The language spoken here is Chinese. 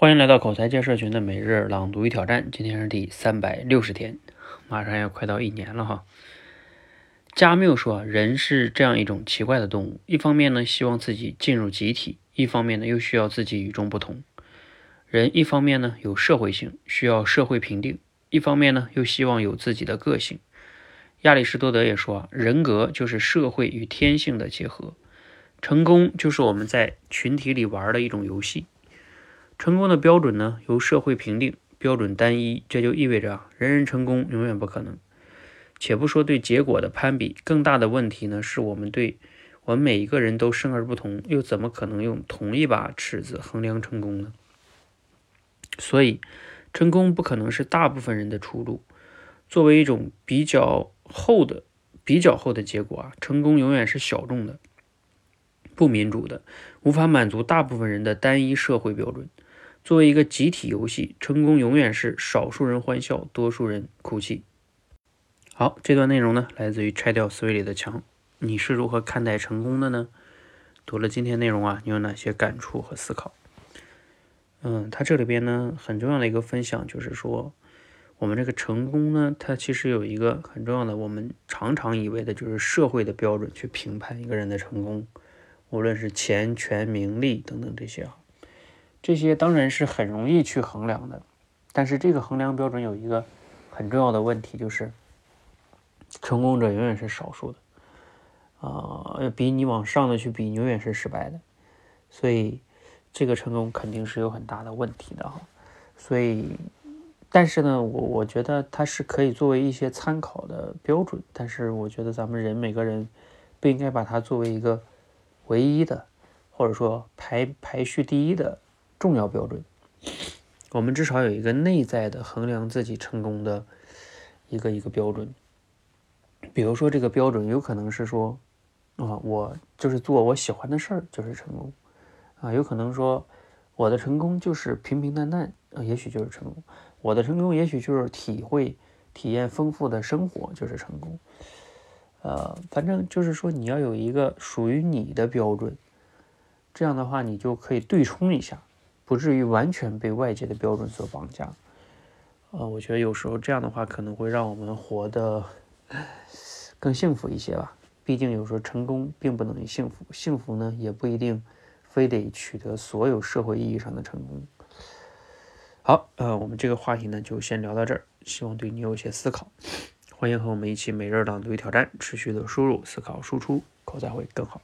欢迎来到口才界社群的每日朗读与挑战，今天是第三百六十天，马上要快到一年了哈。加缪说，人是这样一种奇怪的动物，一方面呢希望自己进入集体，一方面呢又需要自己与众不同。人一方面呢有社会性，需要社会评定；一方面呢又希望有自己的个性。亚里士多德也说啊，人格就是社会与天性的结合，成功就是我们在群体里玩的一种游戏。成功的标准呢，由社会评定，标准单一，这就意味着啊，人人成功永远不可能。且不说对结果的攀比，更大的问题呢，是我们对我们每一个人都生而不同，又怎么可能用同一把尺子衡量成功呢？所以，成功不可能是大部分人的出路。作为一种比较厚的、比较厚的结果啊，成功永远是小众的、不民主的，无法满足大部分人的单一社会标准。作为一个集体游戏，成功永远是少数人欢笑，多数人哭泣。好，这段内容呢，来自于《拆掉思维里的墙》。你是如何看待成功的呢？读了今天内容啊，你有哪些感触和思考？嗯，他这里边呢，很重要的一个分享就是说，我们这个成功呢，它其实有一个很重要的，我们常常以为的就是社会的标准去评判一个人的成功，无论是钱、权、名利等等这些啊。这些当然是很容易去衡量的，但是这个衡量标准有一个很重要的问题，就是成功者永远是少数的，啊，比你往上的去比，永远是失败的，所以这个成功肯定是有很大的问题的哈。所以，但是呢，我我觉得它是可以作为一些参考的标准，但是我觉得咱们人每个人不应该把它作为一个唯一的，或者说排排序第一的。重要标准，我们至少有一个内在的衡量自己成功的一个一个标准。比如说，这个标准有可能是说，啊，我就是做我喜欢的事儿就是成功，啊，有可能说我的成功就是平平淡淡，也许就是成功。我的成功也许就是体会体验丰富的生活就是成功。呃，反正就是说你要有一个属于你的标准，这样的话你就可以对冲一下。不至于完全被外界的标准所绑架，呃，我觉得有时候这样的话可能会让我们活得更幸福一些吧。毕竟有时候成功并不等于幸福，幸福呢也不一定非得取得所有社会意义上的成功。好，呃，我们这个话题呢就先聊到这儿，希望对你有些思考。欢迎和我们一起每日朗读与挑战，持续的输入、思考、输出，口才会更好。